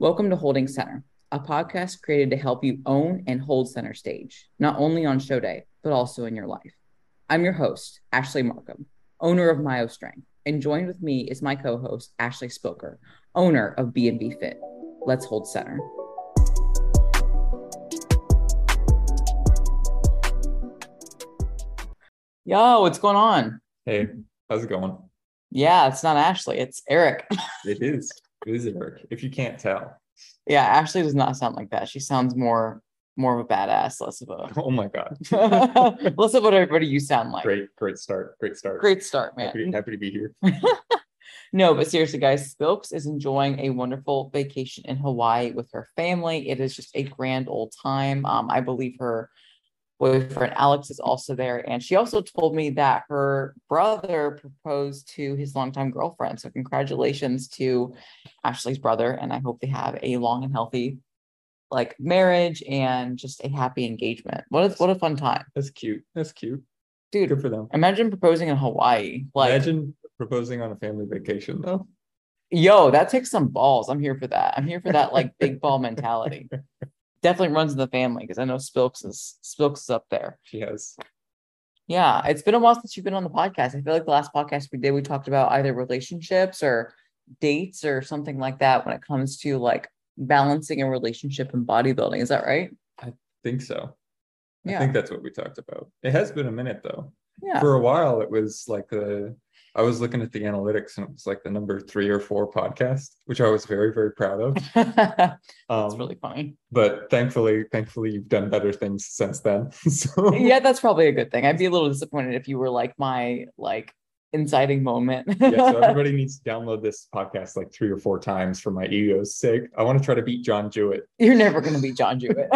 Welcome to Holding Center, a podcast created to help you own and hold center stage, not only on show day, but also in your life. I'm your host, Ashley Markham, owner of Myo Strength, and joined with me is my co-host, Ashley Spoker, owner of BMB Fit. Let's hold center. Yo, what's going on? Hey, how's it going? Yeah, it's not Ashley, it's Eric. It is. It is Eric. If you can't tell. yeah, Ashley does not sound like that. She sounds more more of a badass, less of a Oh my God. less of what everybody you sound like. Great, great start. Great start. Great start, man. Happy, happy to be here. no, but seriously, guys, Spilks is enjoying a wonderful vacation in Hawaii with her family. It is just a grand old time. Um, I believe her boyfriend Alex is also there. And she also told me that her brother proposed to his longtime girlfriend. So congratulations to Ashley's brother. And I hope they have a long and healthy like marriage and just a happy engagement. What a what a fun time. That's cute. That's cute. Dude, Good for them. imagine proposing in Hawaii. Like Imagine proposing on a family vacation though. Yo, that takes some balls. I'm here for that. I'm here for that like big ball mentality. Definitely runs in the family because I know Spilks is Spilks is up there. She has. Yeah, it's been a while since you've been on the podcast. I feel like the last podcast we did, we talked about either relationships or dates or something like that when it comes to like balancing a relationship and bodybuilding. Is that right? I think so. I think that's what we talked about. It has been a minute though. Yeah. For a while, it was like the. I was looking at the analytics and it was like the number three or four podcast, which I was very, very proud of. That's Um, really funny. but thankfully, thankfully, you've done better things since then. so Yeah, that's probably a good thing. I'd be a little disappointed if you were like my like inciting moment. yeah, so everybody needs to download this podcast like three or four times for my ego's sake. I want to try to beat John Jewett You're never gonna beat John Jewett.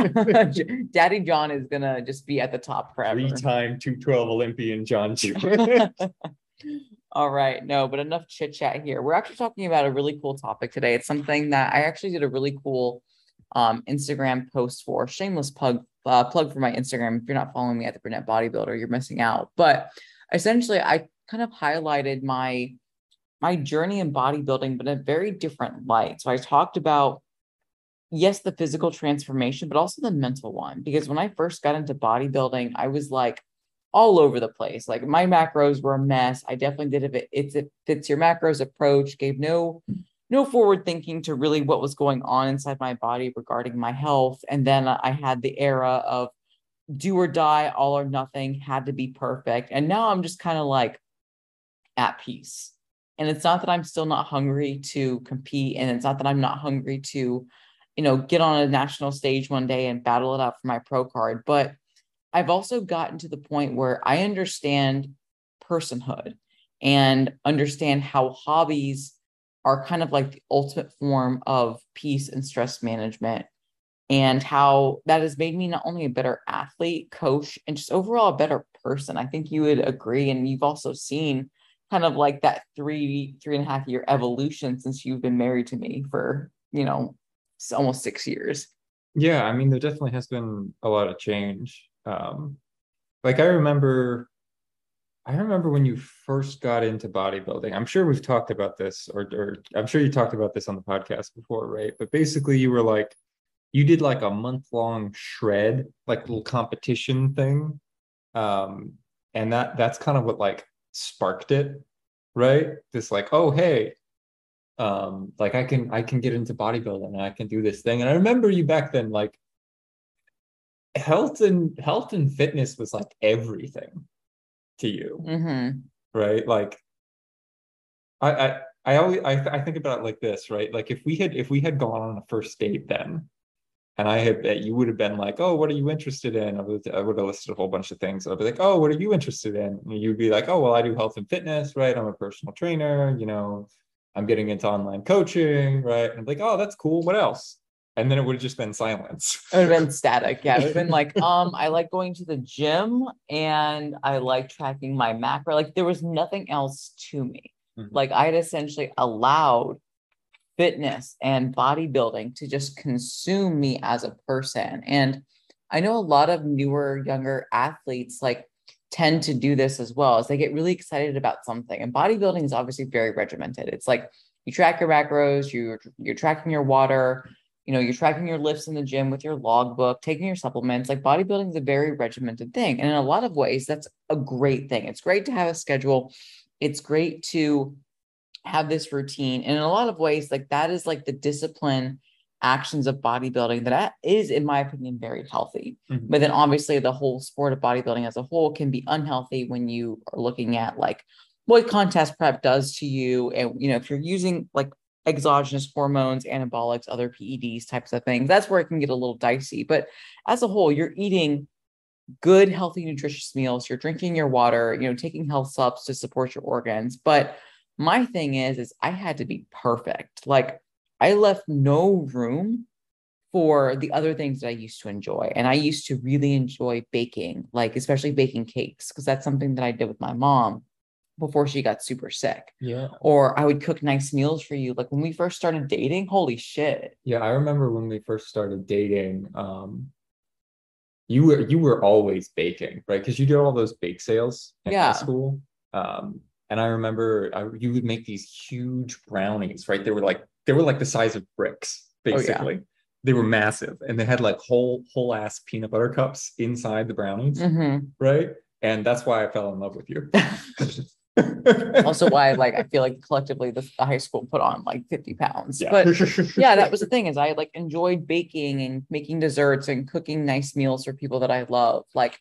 Daddy John is gonna just be at the top forever. three-time 212 Olympian John Jewett. All right, no, but enough chit chat here. We're actually talking about a really cool topic today. It's something that I actually did a really cool um, Instagram post for. Shameless plug uh, plug for my Instagram. If you're not following me at the Brunette Bodybuilder, you're missing out. But essentially, I kind of highlighted my my journey in bodybuilding, but in a very different light. So I talked about yes, the physical transformation, but also the mental one. Because when I first got into bodybuilding, I was like all over the place. Like my macros were a mess. I definitely did it. It's it fits your macros approach. Gave no no forward thinking to really what was going on inside my body regarding my health. And then I had the era of do or die, all or nothing, had to be perfect. And now I'm just kind of like at peace. And it's not that I'm still not hungry to compete, and it's not that I'm not hungry to, you know, get on a national stage one day and battle it out for my pro card. But I've also gotten to the point where I understand personhood and understand how hobbies are kind of like the ultimate form of peace and stress management and how that has made me not only a better athlete, coach, and just overall a better person. I think you would agree. And you've also seen kind of like that three, three and a half year evolution since you've been married to me for, you know, almost six years. yeah, I mean, there definitely has been a lot of change. Um, like I remember, I remember when you first got into bodybuilding. I'm sure we've talked about this, or, or I'm sure you talked about this on the podcast before, right? But basically, you were like, you did like a month long shred, like little competition thing, um, and that that's kind of what like sparked it, right? This like, oh hey, um, like I can I can get into bodybuilding and I can do this thing. And I remember you back then, like health and health and fitness was like everything to you. Mm-hmm. right? Like i i i always I, I think about it like this right? Like if we had if we had gone on a first date then and i had you would have been like oh what are you interested in? I would, I would have listed a whole bunch of things. I'd be like oh what are you interested in? And you'd be like oh well i do health and fitness right? I'm a personal trainer you know i'm getting into online coaching right? And I'm like oh that's cool. What else and then it would have just been silence It would have been static. Yeah. It would have been like, um, I like going to the gym and I like tracking my macro. Like there was nothing else to me. Mhm. Like I had essentially allowed fitness and bodybuilding to just consume me as a person. And I know a lot of newer, younger athletes like tend to do this as well as they get really excited about something. And bodybuilding is obviously very regimented. It's like you track your macros, you're you're tracking your water, you know, you're tracking your lifts in the gym with your logbook, taking your supplements. Like bodybuilding is a very regimented thing. And in a lot of ways, that's a great thing. It's great to have a schedule. It's great to have this routine. And in a lot of ways, like that is like the discipline actions of bodybuilding that is, in my opinion, very healthy. Mm-hmm. But then obviously the whole sport of bodybuilding as a whole can be unhealthy when you are looking at like what contest prep does to you. And you know, if you're using like exogenous hormones, anabolics, other PEDs types of things. That's where it can get a little dicey. But as a whole, you're eating good, healthy, nutritious meals. You're drinking your water, you know, taking health subs to support your organs. But my thing is, is I had to be perfect. Like I left no room for the other things that I used to enjoy. And I used to really enjoy baking, like especially baking cakes, because that's something that I did with my mom before she got super sick. Yeah. Or I would cook nice meals for you. Like when we first started dating, holy shit. Yeah, I remember when we first started dating, um you were you were always baking, right? Because you did all those bake sales at yeah. school. Um and I remember I, you would make these huge brownies, right? They were like they were like the size of bricks, basically. Oh, yeah. They were massive, and they had like whole whole ass peanut butter cups inside the brownies, mm-hmm. right? And that's why I fell in love with you. also why like I feel like collectively the, the, high school put on like 50 pounds. Yeah. But yeah, that was the thing is I like enjoyed baking and making desserts and cooking nice meals for people that I love. Like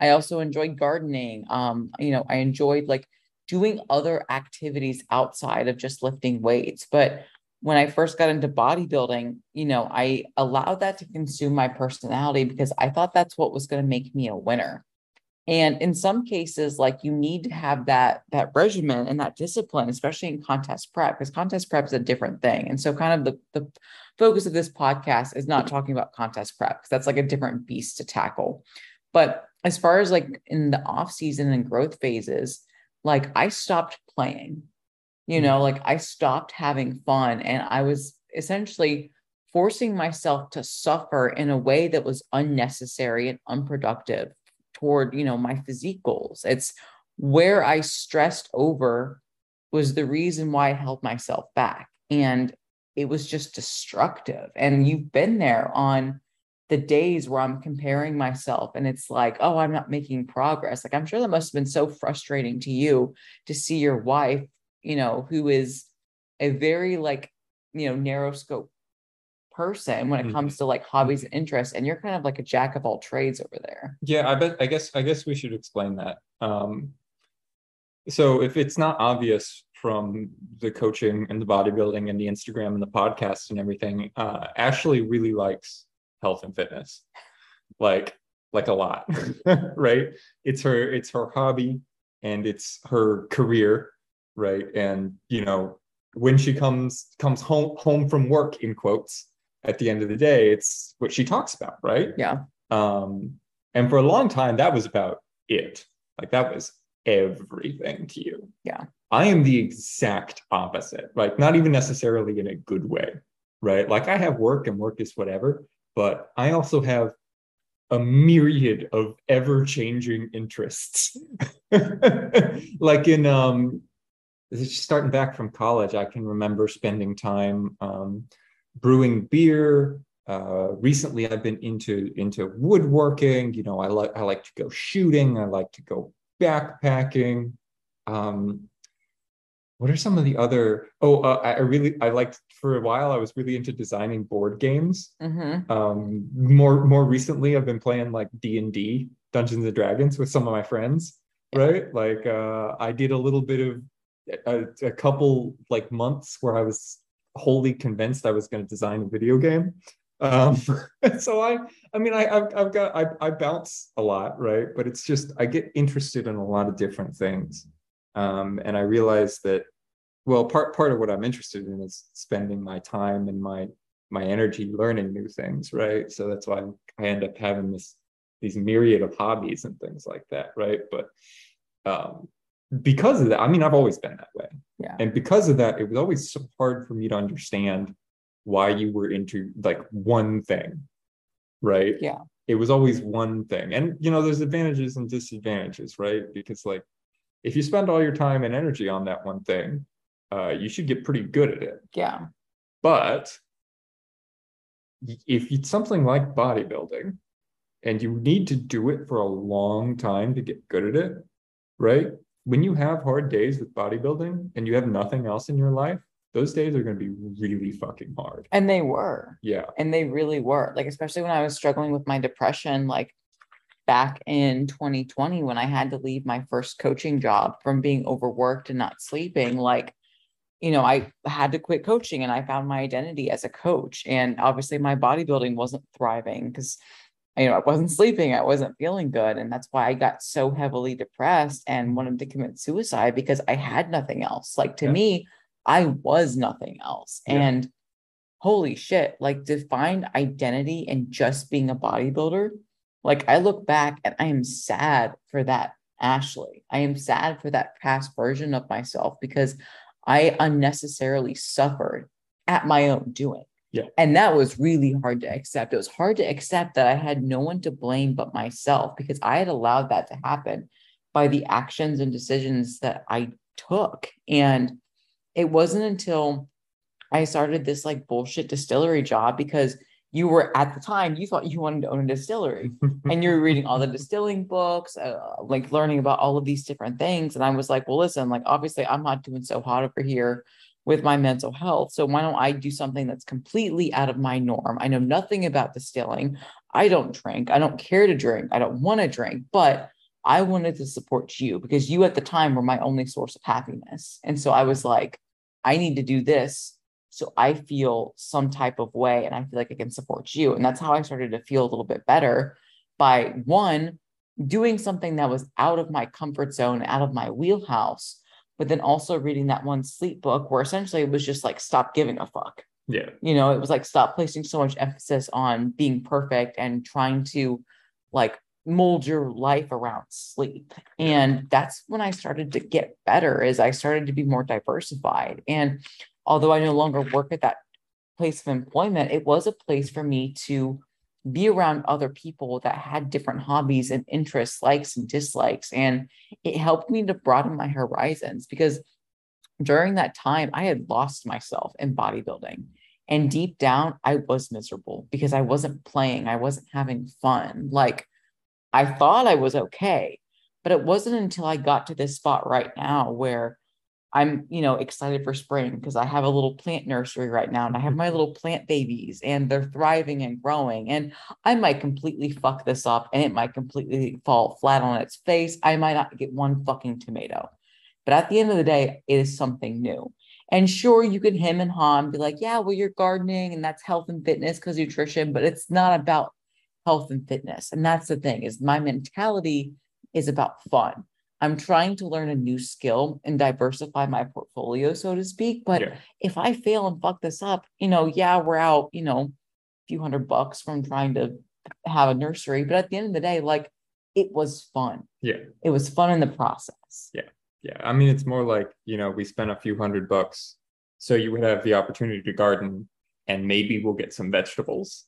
I also enjoyed gardening. Um, you know, I enjoyed like doing other activities outside of just lifting weights. But when I first got into bodybuilding, you know, I allowed that to consume my personality because I thought that's what was going to make me a winner and in some cases like you need to have that that regimen and that discipline especially in contest prep because contest prep is a different thing. And so kind of the, the focus of this podcast is not talking about contest prep because that's like a different beast to tackle. But as far as like in the off season and growth phases like i stopped playing you know like i stopped having fun and i was essentially forcing myself to suffer in a way that was unnecessary and unproductive toward you know my physique goals. It's where i stressed over was the reason why i held myself back and it was just destructive. And you've been there on the days where i'm comparing myself and it's like oh i'm not making progress. Like i'm sure that must have been so frustrating to you to see your wife you know who is a very like you know narrow scope person when it mm-hmm. comes to like hobbies and interests and you're kind of like a jack of all trades over there. Yeah i bet i guess i guess we should explain that. Um so if it's not obvious from the coaching and the bodybuilding and the instagram and the podcast and everything uh ashley really likes health and fitness like like a lot right? It's her it's her hobby and it's her career right? And you know when she comes comes home home from work in quotes at the end of the day, it's what she talks about, right? Yeah. Um, and for a long time, that was about it. Like that was everything to you. Yeah. I am the exact opposite, like Not even necessarily in a good way, right? Like I have work and work is whatever, but I also have a myriad of ever changing interests. like in, um, starting back from college, I can remember spending time, um, brewing beer. Uh, recently, I've been into into woodworking. You know, I like I like to go shooting. I like to go backpacking. Um, what are some of the other? Oh, uh, I really I liked for a while. I was really into designing board games. Mm-hmm. Um, more more recently, I've been playing like D and D, Dungeons and Dragons, with some of my friends. Yeah. Right, like uh, I did a little bit of a, a couple like months where I was wholly convinced I was going to design a video game. Um, so I, I mean, I, I've, I've got, I, I bounce a lot, right? But it's just, I get interested in a lot of different things. Um, and I realize that, well, part, part of what I'm interested in is spending my time and my, my energy learning new things, right? So that's why I end up having this, these myriad of hobbies and things like that, right? But, um, because of that, I mean, I've always been that way. Yeah. And because of that, it was always so hard for me to understand why you were into like one thing. Right. Yeah. It was always one thing. And, you know, there's advantages and disadvantages, right? Because, like, if you spend all your time and energy on that one thing, uh, you should get pretty good at it. Yeah. But if it's something like bodybuilding and you need to do it for a long time to get good at it, right? When you have hard days with bodybuilding and you have nothing else in your life, those days are going to be really fucking hard. And they were. Yeah. And they really were. Like, especially when I was struggling with my depression, like back in 2020, when I had to leave my first coaching job from being overworked and not sleeping, like, you know, I had to quit coaching and I found my identity as a coach. And obviously, my bodybuilding wasn't thriving because, you know, I wasn't sleeping, I wasn't feeling good. And that's why I got so heavily depressed and wanted to commit suicide because I had nothing else. Like, to Yeah. me, I was nothing else. Yeah. And holy shit, like to find identity in just being a bodybuilder. Like I look back and I am sad for that, Ashley. I am sad for that past version of myself because I unnecessarily suffered at my own doing. Yeah. And that was really hard to accept. It was hard to accept that I had no one to blame but myself because I had allowed that to happen by the actions and decisions that I took. And it wasn't until I started this like bullshit distillery job because you were at the time you thought you wanted to own a distillery and you were reading all the distilling books uh, like learning about all of these different things and i was like well listen like obviously i'm not doing so hot over here with my mental health. So why don't i do something that's completely out of my norm? I know nothing about distilling. I don't drink. I don't care to drink. I don't want to drink but i wanted to support you because you at the time were my only source of happiness. And so i was like i need to do this so I feel some type of way and I feel like I can support you. And that's how I started to feel a little bit better by one, doing something that was out of my comfort zone, out of my wheelhouse, but then also reading that one sleep book where essentially it was just like, stop giving a fuck. yeah. You know, it was like, stop placing so much emphasis on being perfect and trying to like mold your life around sleep. And that's when I started to get better as I started to be more diversified. And although I no longer work at that place of employment, it was a place for me to be around other people that had different hobbies and interests, likes and dislikes. And it helped me to broaden my horizons because during that time, I had lost myself in bodybuilding. And deep down, I was miserable because I wasn't playing, I wasn't having fun. Like I thought I was okay, but it wasn't until I got to this spot right now where I'm, you know, excited for spring because I have a little plant nursery right now and I have my mm-hmm. little plant babies and they're thriving and growing. And I might completely fuck this up and it might completely fall flat on its face. I might not get one fucking tomato. But at the end of the day, it is something new. And sure, you can him and haw and be like, yeah, well, you're gardening and that's health and fitness because nutrition, but it's not about health and fitness. And that's the thing is my mentality is about fun. I'm trying to learn a new skill and diversify my portfolio, so to speak. But Yeah. if I fail and fuck this up, you know, yeah, we're out, you know, a few hundred bucks from trying to have a nursery. But at the end of the day, like it was fun. Yeah. It was fun in the process. Yeah, Yeah. I mean, it's more like, you know, we spent a few hundred bucks, so you would have the opportunity to garden and maybe we'll get some vegetables,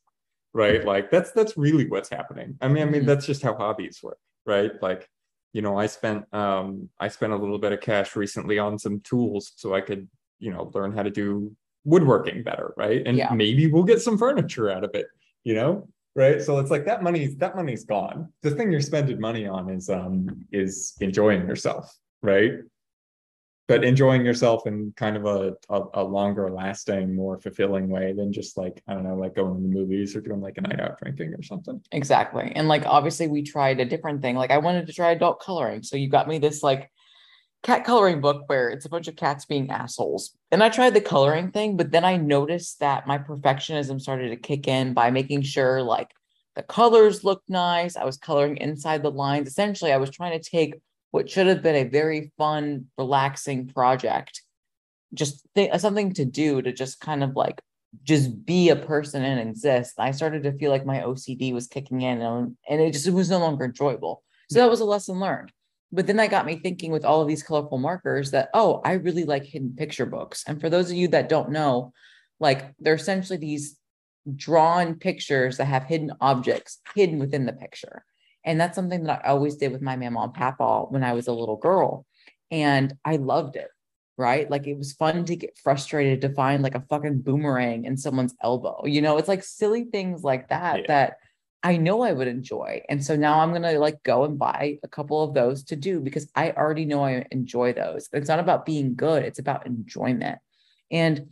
right? Like that's that's really what's happening. I mean, I mean, Mhm. that's just how hobbies work, right? Like, you know, I spent um I spent a little bit of cash recently on some tools so I could, you know, learn how to do woodworking better, right? And Yeah. maybe we'll get some furniture out of it, you know? Right. So it's like that money's that money's gone. The thing you're spending money on is um is enjoying yourself, right? But enjoying yourself in kind of a, a, a longer lasting, more fulfilling way than just like, I don't know, like going to the movies or doing like a night out drinking or something. Exactly. And like obviously we tried a different thing. Like I wanted to try adult coloring. So you got me this like cat coloring book where it's a bunch of cats being assholes. And I tried the coloring thing, but then I noticed that my perfectionism started to kick in by making sure like the colors looked nice. I was coloring inside the lines. Essentially, I was trying to take what should have been a very fun, relaxing project, just th- something to do to just kind of like just be a person and exist. I started to feel like my OCD was kicking in and, and it just it was no longer enjoyable. So that was a lesson learned. But then that got me thinking with all of these colorful markers that, oh, I really like hidden picture books. And for those of you that don't know, like they're essentially these drawn pictures that have hidden objects hidden within the picture. And that's something that I always did with my mama and papa when I was a little girl. And I loved it. right? Like it was fun to get frustrated to find like a fucking boomerang in someone's elbow. You know, it's like silly things like that Yeah. that I know I would enjoy. And so now I'm going to like go and buy a couple of those to do because I already know I enjoy those. It's not about being good, it's about enjoyment. And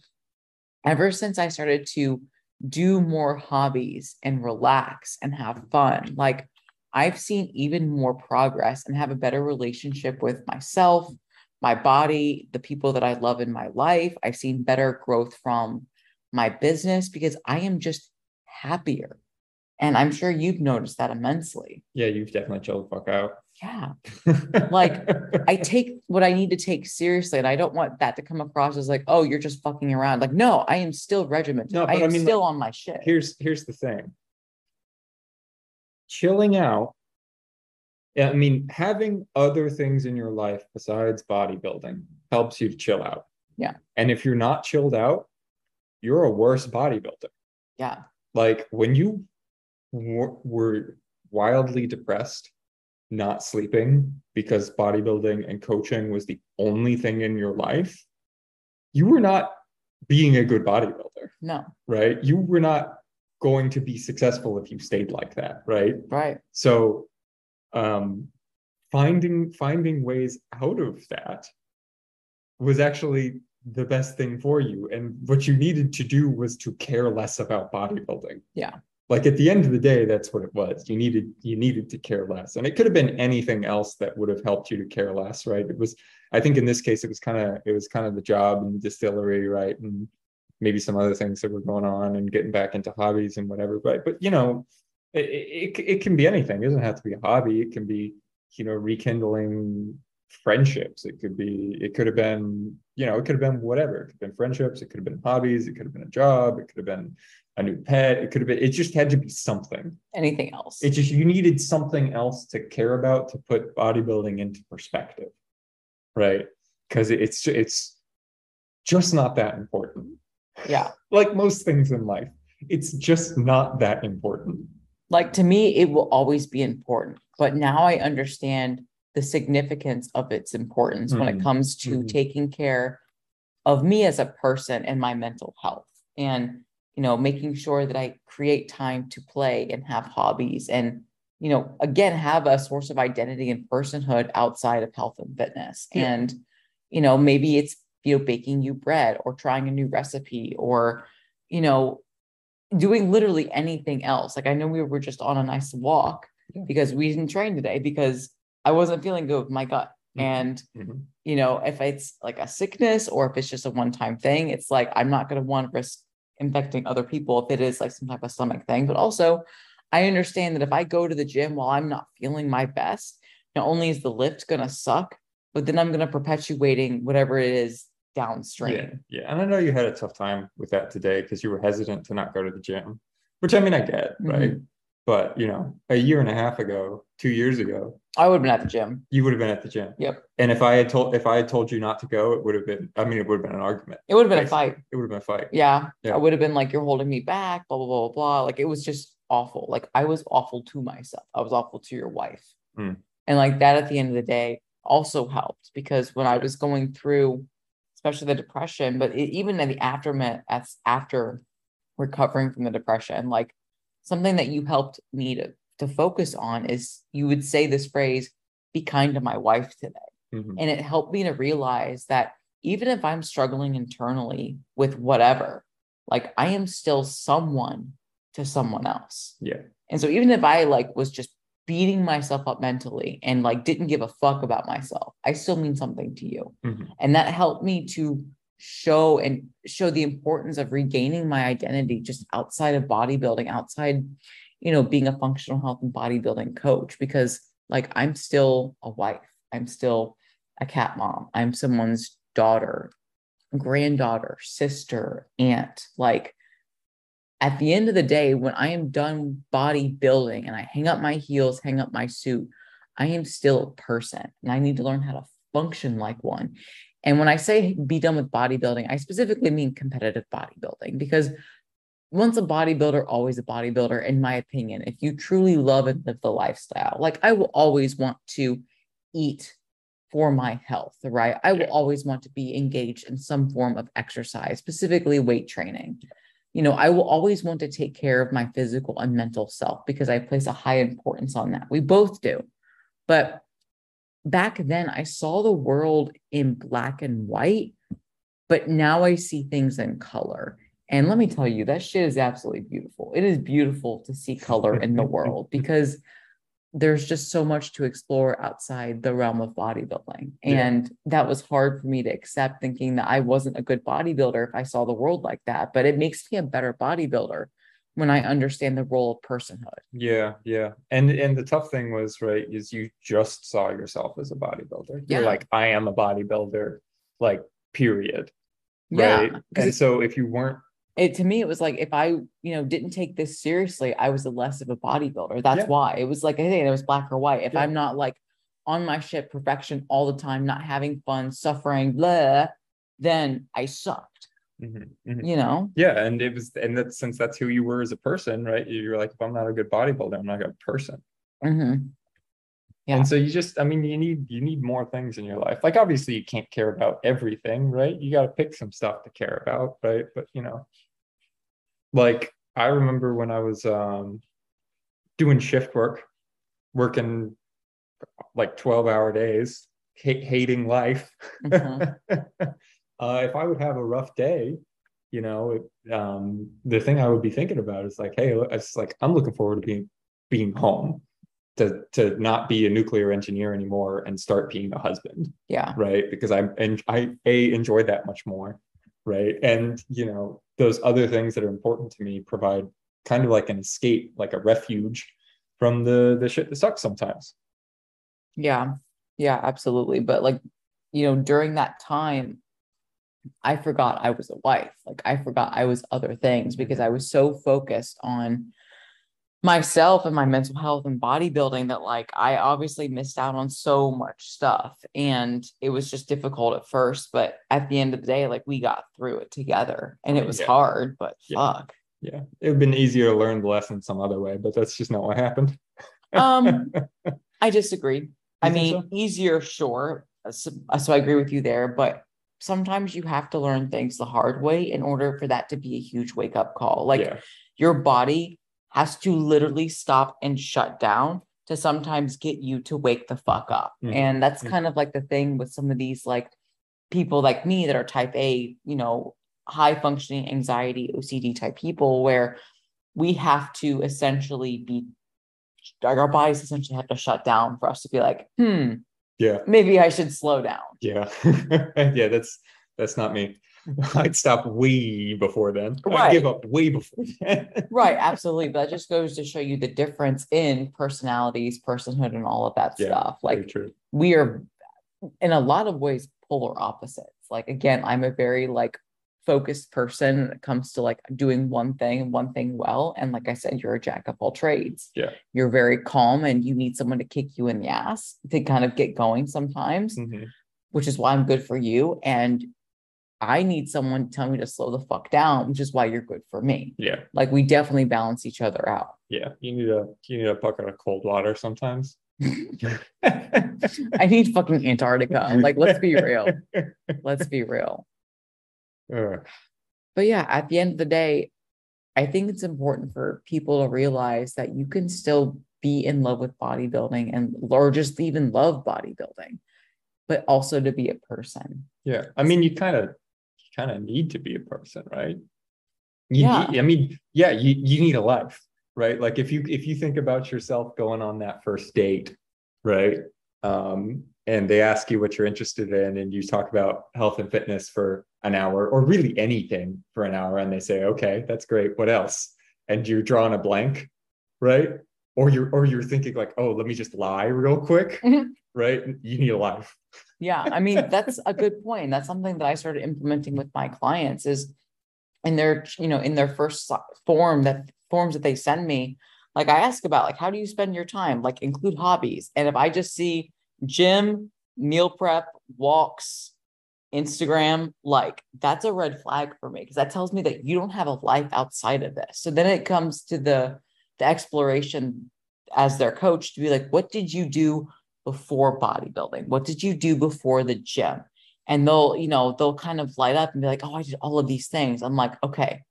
ever since I started to do more hobbies and relax and have fun, like I've seen even more progress and have a better relationship with myself, my body, the people that I love in my life. I've seen better growth from my business because I am just happier. And I'm sure you've noticed that immensely. Yeah, you've definitely chilled the fuck out. Yeah. Like, I take what I need to take seriously. And I don't want that to come across as like, oh, you're just fucking around. Like, no, I am still regimented. No, I but I am mean, still on my shit. here's here's the thing. Chilling out. I mean, having other things in your life besides bodybuilding helps you to chill out. Yeah. And if you're not chilled out, you're a worse bodybuilder. yeah. Like when you were, were wildly depressed, not sleeping because bodybuilding and coaching was the only thing in your life, you were not being a good bodybuilder, No. right? You were not going to be successful if you stayed like that, right? Right. So um finding finding ways out of that was actually the best thing for you and what you needed to do was to care less about bodybuilding Yeah. like at the end of the day that's what it was you needed you needed to care less and it could have been anything else that would have helped you to care less right it was i think in this case it was kind of it was kind of the job and the distillery right and maybe some other things that were going on and getting back into hobbies and whatever but but you know it, it, it can be anything. It doesn't have to be a hobby. It can be you know rekindling friendships. It could be it could have been you know it could have been whatever. It could have been friendships. It could have been hobbies. It could have been a job. It could have been a new pet. It could have been it just had to be something. Anything else. it just you needed something else to care about to put bodybuilding into perspective right? Because it's it's just not that important yeah. like most things in life it's just not that important Like to me, it will always be important. But now I understand the significance of its importance when it Mhm. comes to Mhm. taking care of me as a person and my mental health. And, you know, making sure that I create time to play and have hobbies and, you know, again, have a source of identity and personhood outside of health and fitness. Yeah. And, you know, maybe it's, you know, baking you bread or trying a new recipe or, you know, doing literally anything else. Like I know we were just on a nice walk Yeah. because we didn't train today because I wasn't feeling good with my gut. Mhm. And Mhm. you know, if it's like a sickness or if it's just a one-time thing, it's like I'm not going to want to risk infecting other people if it is like some type of stomach thing. But also, I understand that if I go to the gym while I'm not feeling my best, not only is the lift going to suck, but then I'm going to perpetuating whatever it is downstream. Yeah, yeah. And I know you had a tough time with that today because you were hesitant to not go to the gym, which I mean, I get, right? But, you know, a year and a half ago, two years ago, I would have been at the gym. you would have been at the gym. Yep. And if I had told, if I had told you not to go, it would have been, I mean, it would have been an argument. It would have been a fight. It would have been a fight. Yeah. Yeah. I would have been like, you're holding me back, blah, blah, blah, blah, blah. Like it was just awful. Like I was awful to myself. I was awful to your wife. Mm. And like that at the end of the day also helped because when I was going through, especially the depression, but it, even in the aftermath, as after recovering from the depression, like something that you helped me to, to focus on is you would say this phrase, be kind to my wife today. Mhm. And it helped me to realize that even if I'm struggling internally with whatever, like I am still someone to someone else. Yeah. And so even if I like was just beating myself up mentally and like didn't give a fuck about myself, I still mean something to you. Mhm. And that helped me to show and show the importance of regaining my identity just outside of bodybuilding, outside, you know, being a functional health and bodybuilding coach, because like I'm still a wife, I'm still a cat mom, I'm someone's daughter, granddaughter, sister, aunt. Like at the end of the day, when I am done bodybuilding and I hang up my heels, hang up my suit, I am still a person and I need to learn how to function like one. And when I say be done with bodybuilding, I specifically mean competitive bodybuilding because once a bodybuilder, always a bodybuilder, in my opinion. If you truly love and live the lifestyle, like I will always want to eat for my health, right? I will always want to be engaged in some form of exercise, specifically weight training. You know, I will always want to take care of my physical and mental self because I place a high importance on that. We both do. But back then, I saw the world in black and white, but now I see things in color. And let me tell you, that shit is absolutely beautiful. It is beautiful to see color in the world because there's just so much to explore outside the realm of bodybuilding. Yeah. And that was hard for me to accept, thinking that I wasn't a good bodybuilder if I saw the world like that. But it makes me a better bodybuilder when I understand the role of personhood. Yeah, yeah. And and the tough thing was, right, is you just saw yourself as a bodybuilder. Yeah. You're like, I am a bodybuilder, like period. Yeah. Right. And so if you weren't it to me it was like if i you know didn't take this seriously i was a less of a bodybuilder that's Yeah. why it was like i think it was black or white if Yeah. i'm not like on my shit perfection all the time not having fun suffering blah then i sucked Mhm, mhm. you know yeah, and it was and that since that's who you were as a person, right? You're like, if I'm not a good bodybuilder, I'm not a good person. Mhm. Yeah. And so you just, I mean, you need you need more things in your life. Like obviously you can't care about everything, right? You got to pick some stuff to care about, right? But you know, like I remember when I was um doing shift work, working like 12 hour days, ha- hating life. Mhm. uh, if I would have a rough day, you know, it, um, the thing I would be thinking about is like, hey, it's like I'm looking forward to being being home, to to not be a nuclear engineer anymore and start being a husband, yeah right? Because I'm and I a enjoy that much more, right? And you know, those other things that are important to me provide kind of like an escape, like a refuge from the the shit that sucks sometimes. yeah yeah absolutely but like you know during that time i forgot i was a wife like i forgot i was other things because i was so focused on myself and my mental health and bodybuilding that like I obviously missed out on so much stuff and it was just difficult at first but at the end of the day like we got through it together and it was Yeah. hard but Yeah. fuck Yeah, it would have been easier to learn the lesson some other way, but that's just not what happened. um I disagree I mean so? easier sure so, so I agree with you there but sometimes you have to learn things the hard way in order for that to be a huge wake up call like yeah, your body has to literally stop and shut down to sometimes get you to wake the fuck up. Mhm. And that's Mhm. kind of like the thing with some of these like people like me that are type A, you know, high functioning anxiety, OCD type people where we have to essentially be like our bodies essentially have to shut down for us to be like, hmm, yeah, maybe I should slow down. yeah, yeah. That's that's not me. I'd stop way before then. I'd Right. give up way before then. Right, absolutely. But that just goes to show you the difference in personalities, personhood, and all of that Yeah, stuff. Like we are in a lot of ways polar opposites. Like again, I'm a very like focused person when it comes to like doing one thing and one thing well. And like I said, you're a jack of all trades. Yeah. You're very calm and you need someone to kick you in the ass to kind of get going sometimes, Mhm. which is why I'm good for you. And I need someone to tell me to slow the fuck down, which is why you're good for me. Yeah, Like we definitely balance each other out. yeah. You need a you need a bucket of cold water sometimes. I need fucking Antarctica. Like, let's be real. Let's be real. Ugh. But yeah, at the end of the day, I think it's important for people to realize that you can still be in love with bodybuilding and or just even love bodybuilding, but also to be a person. Yeah, I mean, you kind of, kind of need to be a person, right? You Yeah. Need, I mean, yeah, you you need a life, right? Like if you if you think about yourself going on that first date, right? Um, and they ask you what you're interested in, and you talk about health and fitness for an hour, or really anything for an hour, and they say, okay, that's great. What else? And you're drawing a blank, right? Or you're or you're thinking like, oh, let me just lie real quick, Mhm. Right? You need a life. Yeah, I mean that's a good point. That's something that I started implementing with my clients is in their you know in their first form that forms that they send me like I ask about like how do you spend your time like include hobbies and if I just see gym meal prep walks Instagram like that's a red flag for me because that tells me that you don't have a life outside of this so then it comes to the the exploration as their coach to be like what did you do before bodybuilding? What did you do before the gym? And they'll, you know, they'll kind of light up and be like, oh, I did all of these things. I'm like, okay,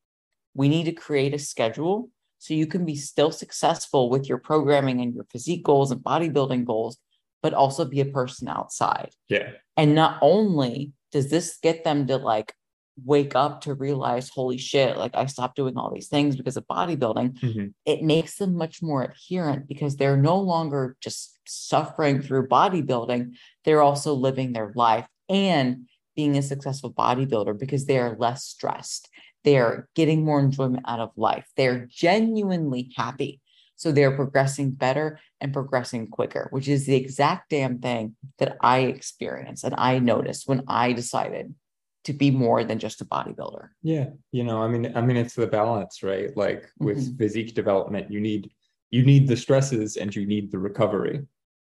we need to create a schedule so you can be still successful with your programming and your physique goals and bodybuilding goals, but also be a person outside. Yeah. And not only does this get them to like wake up to realize, holy shit, like I stopped doing all these things because of bodybuilding, Mm-hmm. it makes them much more adherent because they're no longer just suffering through bodybuilding. They're also living their life and being a successful bodybuilder because they are less stressed. They're getting more enjoyment out of life. They're genuinely happy. So they're progressing better and progressing quicker, which is the exact damn thing that I experienced and I noticed when I decided to be more than just a bodybuilder. Yeah, you know, I mean, I mean, it's the balance, right? Like with Mm-hmm. physique development, you need you need the stresses and you need the recovery,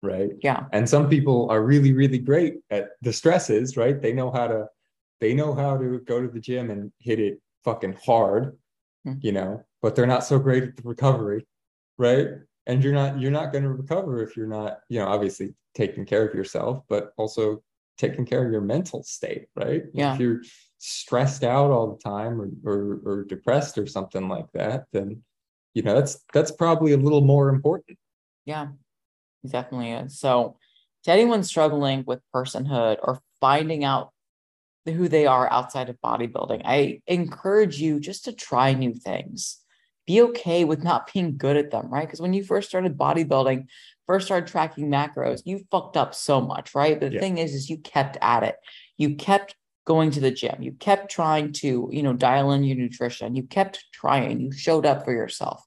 right? Yeah. And some people are really, really great at the stresses, right? They know how to they know how to go to the gym and hit it fucking hard, Mhm. you know, but they're not so great at the recovery, right? And you're not you're not going to recover if you're not, you know, obviously taking care of yourself, but also taking care of your mental state, right? Yeah. If you're stressed out all the time or, or or depressed or something like that, then you know that's that's probably a little more important. Yeah, it definitely is. So, to anyone struggling with personhood or finding out who they are outside of bodybuilding, I encourage you just to try new things. Be okay with not being good at them, right? Because when you first started bodybuilding, first started tracking macros, you fucked up so much, right? But the Yeah. thing is, is you kept at it. You kept going to the gym. You kept trying to, you know, dial in your nutrition. You kept trying. You showed up for yourself.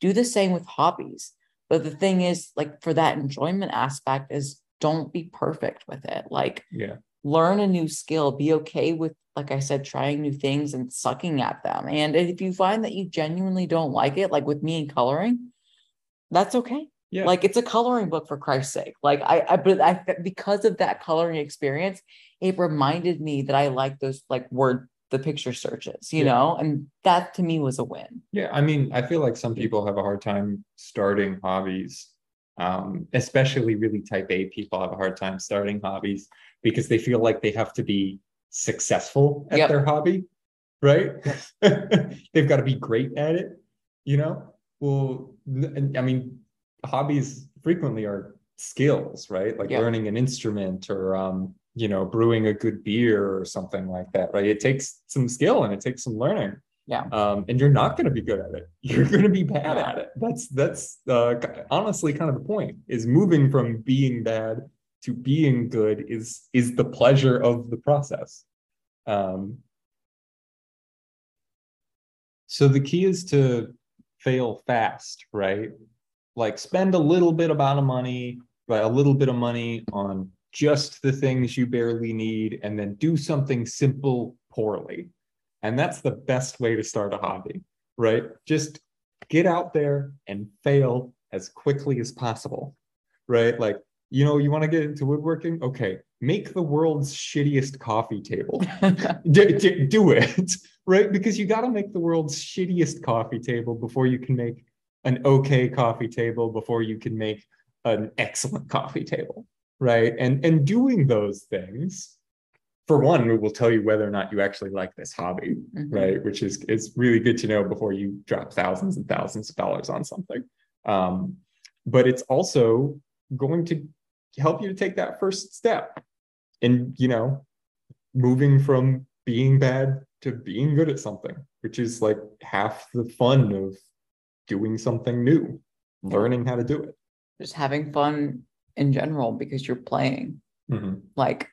Do the same with hobbies. But the thing is, like for that enjoyment aspect, is don't be perfect with it. Like Yeah. learn a new skill. Be okay with, like I said, trying new things and sucking at them. And if you find that you genuinely don't like it, like with me in coloring, that's okay. Yeah. Like it's a coloring book for Christ's sake. Like I, I, but I, because of that coloring experience, it reminded me that I like those like word, the picture searches, you Yeah. know, and that to me was a win. Yeah, I mean, I feel like some people have a hard time starting hobbies, um, especially really type A people have a hard time starting hobbies because they feel like they have to be successful at Yep. their hobby, right? They've got to be great at it, you know? Well, I mean, hobbies frequently are skills, right? Like Yep. learning an instrument or, um, you know, brewing a good beer or something like that, right? It takes some skill and it takes some learning Yeah. um, and you're not going to be good at it. You're going to be bad at it. That's that's uh, honestly kind of the point. Is moving from being bad to being good is is the pleasure of the process. Um, so the key is to fail fast, right? Like spend a little bit amount of money, but a little bit of money on just the things you barely need, and then do something simple poorly. And that's the best way to start a hobby, right? Just get out there and fail as quickly as possible, right? Like, you know, you want to get into woodworking? Okay, make the world's shittiest coffee table. Do it, right? Because you got to make the world's shittiest coffee table before you can make an okay coffee table, before you can make an excellent coffee table, right? And and doing those things, for one, it will tell you whether or not you actually like this hobby, Mhm. right? Which is it's really good to know before you drop thousands and thousands of dollars on something. Um, but it's also going to help you to take that first step, in you know, moving from being bad to being good at something, which is like half the fun of doing something new, learning how to do it. Just having fun in general because you're playing. Mhm. like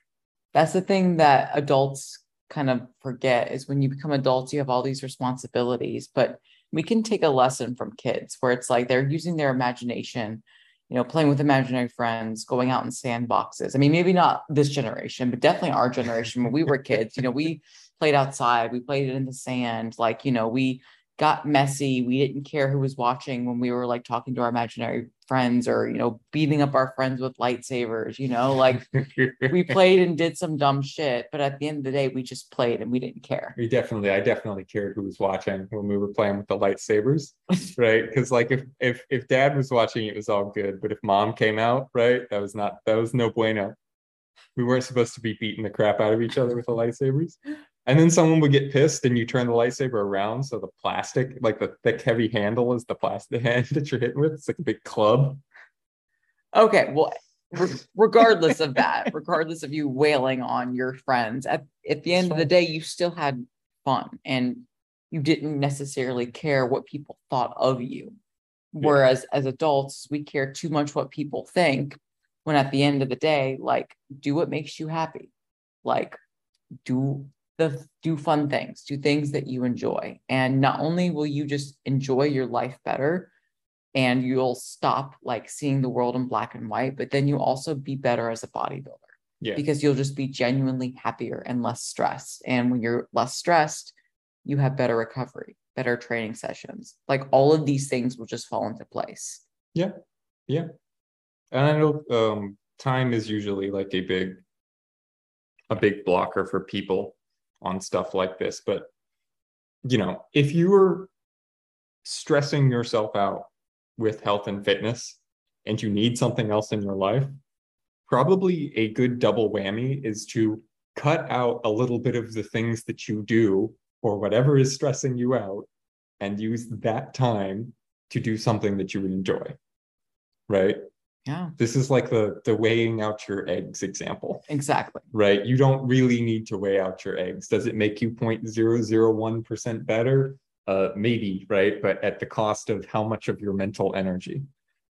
that's the thing that adults kind of forget is when you become adults you have all these responsibilities but we can take a lesson from kids where it's like they're using their imagination you know playing with imaginary friends going out in sandboxes i mean maybe not this generation but definitely our generation when we were kids you know we played outside we played in the sand like you know we got messy. We didn't care who was watching when we were like talking to our imaginary friends or, you know, beating up our friends with lightsabers, you know, like we played and did some dumb shit. But at the end of the day, we just played and we didn't care. We definitely, I definitely cared who was watching when we were playing with the lightsabers, right? Because like if if if dad was watching, it was all good. But if mom came out, right, that was not that was no bueno. We weren't supposed to be beating the crap out of each other with the lightsabers. And then someone would get pissed and you turn the lightsaber around. So the plastic, like the thick, heavy handle is the plastic hand that you're hitting with. It's like a big club. Okay. Well, regardless of that, regardless of you wailing on your friends, at, at the end of the day, you still had fun and you didn't necessarily care what people thought of you. Whereas yeah. as adults, we care too much what people think when at the end of the day, like, do what makes you happy. Like, do the do fun things, do things that you enjoy. And not only will you just enjoy your life better and you'll stop like seeing the world in black and white, but then you also be better as a bodybuilder. Yeah. Because you'll just be genuinely happier and less stressed. And when you're less stressed, you have better recovery, better training sessions. Like all of these things will just fall into place. Yeah. Yeah. And I know um, time is usually like a big a big blocker for people on stuff like this. But, you know, if you are stressing yourself out with health and fitness and you need something else in your life, probably a good double whammy is to cut out a little bit of the things that you do or whatever is stressing you out and use that time to do something that you would enjoy. Right. Yeah. This is like the the weighing out your eggs example. Exactly. Right. You don't really need to weigh out your eggs. Does it make you 0.001% better? Uh maybe, right? But at the cost of how much of your mental energy,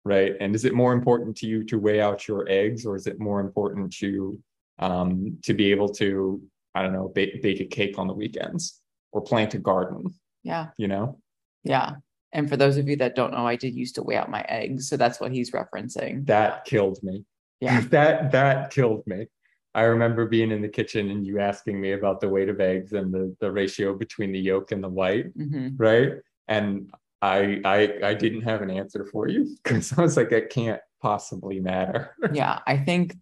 right? And is it more important to you to weigh out your eggs or is it more important to um to be able to I don't know, bake, bake a cake on the weekends or plant a garden? Yeah. You know? Yeah. And for those of you that don't know, I did used to weigh out my eggs. So that's what he's referencing. That killed me. Yeah. that that killed me. I remember being in the kitchen and you asking me about the weight of eggs and the, the ratio between the yolk and the white, mm-hmm. right? And I I I didn't have an answer for you because I was like, it can't possibly matter. yeah, I think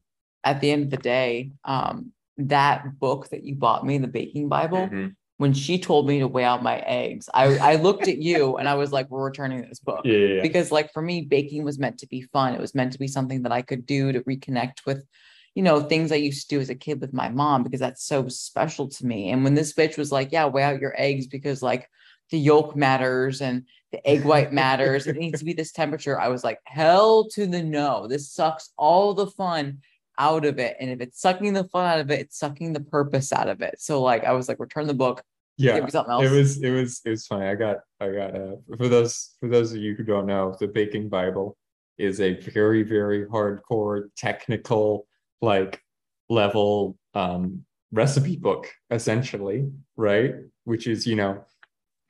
at the end of the day, um, that book that you bought me, the Baking Bible, mm-hmm when she told me to weigh out my eggs, I, I looked at you and I was like, we're returning this book. Yeah, yeah, Because like for me, baking was meant to be fun. It was meant to be something that I could do to reconnect with, you know, things I used to do as a kid with my mom because that's so special to me. And when this bitch was like, yeah, weigh out your eggs because like the yolk matters and the egg white matters. it needs to be this temperature. I was like, hell to the no. This sucks all the fun out of it. And if it's sucking the fun out of it, it's sucking the purpose out of it. So like I was like, return the book. Yeah, it was it was it was funny. I got I got uh for those for those of you who don't know, the baking Bible is a very, very hardcore technical like level um recipe book, essentially, right? Which is, you know,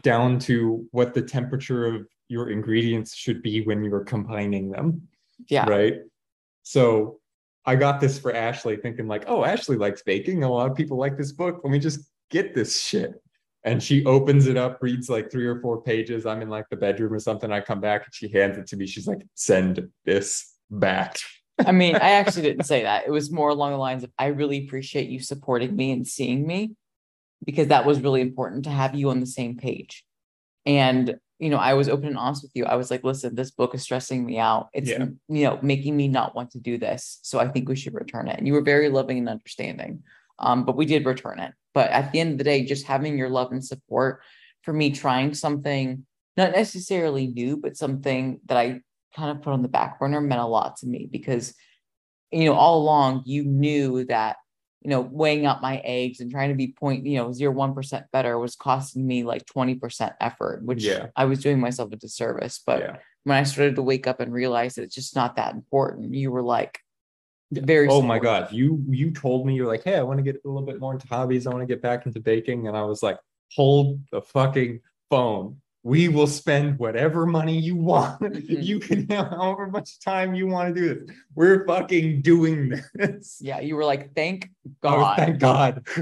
down to what the temperature of your ingredients should be when you're combining them. Yeah. Right. So I got this for Ashley, thinking like, oh, Ashley likes baking. A lot of people like this book. Let me just get this shit. And she opens it up, reads like three or four pages. I'm in like the bedroom or something. I come back and she hands it to me. She's like, send this back. I mean, I actually didn't say that. It was more along the lines of, I really appreciate you supporting me and seeing me because that was really important to have you on the same page. And you know, I was open and honest with you. I was like, listen, this book is stressing me out. It's, yeah. you know, making me not want to do this. So I think we should return it. And you were very loving and understanding. Um, but we did return it. But at the end of the day, just having your love and support for me trying something, not necessarily new, but something that I kind of put on the back burner meant a lot to me because, you know, all along you knew that you know, weighing out my eggs and trying to be point, you know, zero one percent better was costing me like 20% effort, which yeah. I was doing myself a disservice. But yeah. when I started to wake up and realize that it's just not that important, you were like very Oh my god. You you told me you're like, hey, I want to get a little bit more into hobbies. I want to get back into baking. And I was like, hold the fucking phone we will spend whatever money you want. Mm-hmm. you can have however much time you want to do this. We're fucking doing this. Yeah, you were like, thank God. Oh, thank God.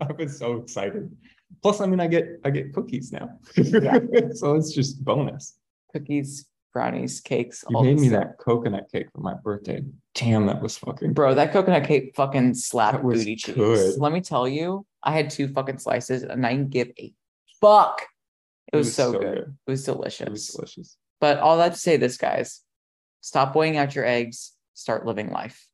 I was so excited. Plus, I mean, I get I get cookies now, Yeah. so it's just bonus. Cookies, brownies, cakes. You made me stuff. that coconut cake for my birthday. Damn, that was fucking. Bro, that coconut cake fucking slapped was booty cheeks. good. Let me tell you, I had two fucking slices and I didn't give a fuck. It was, so, good. It was delicious. It was delicious. But all that to say this, guys, stop weighing out your eggs, start living life.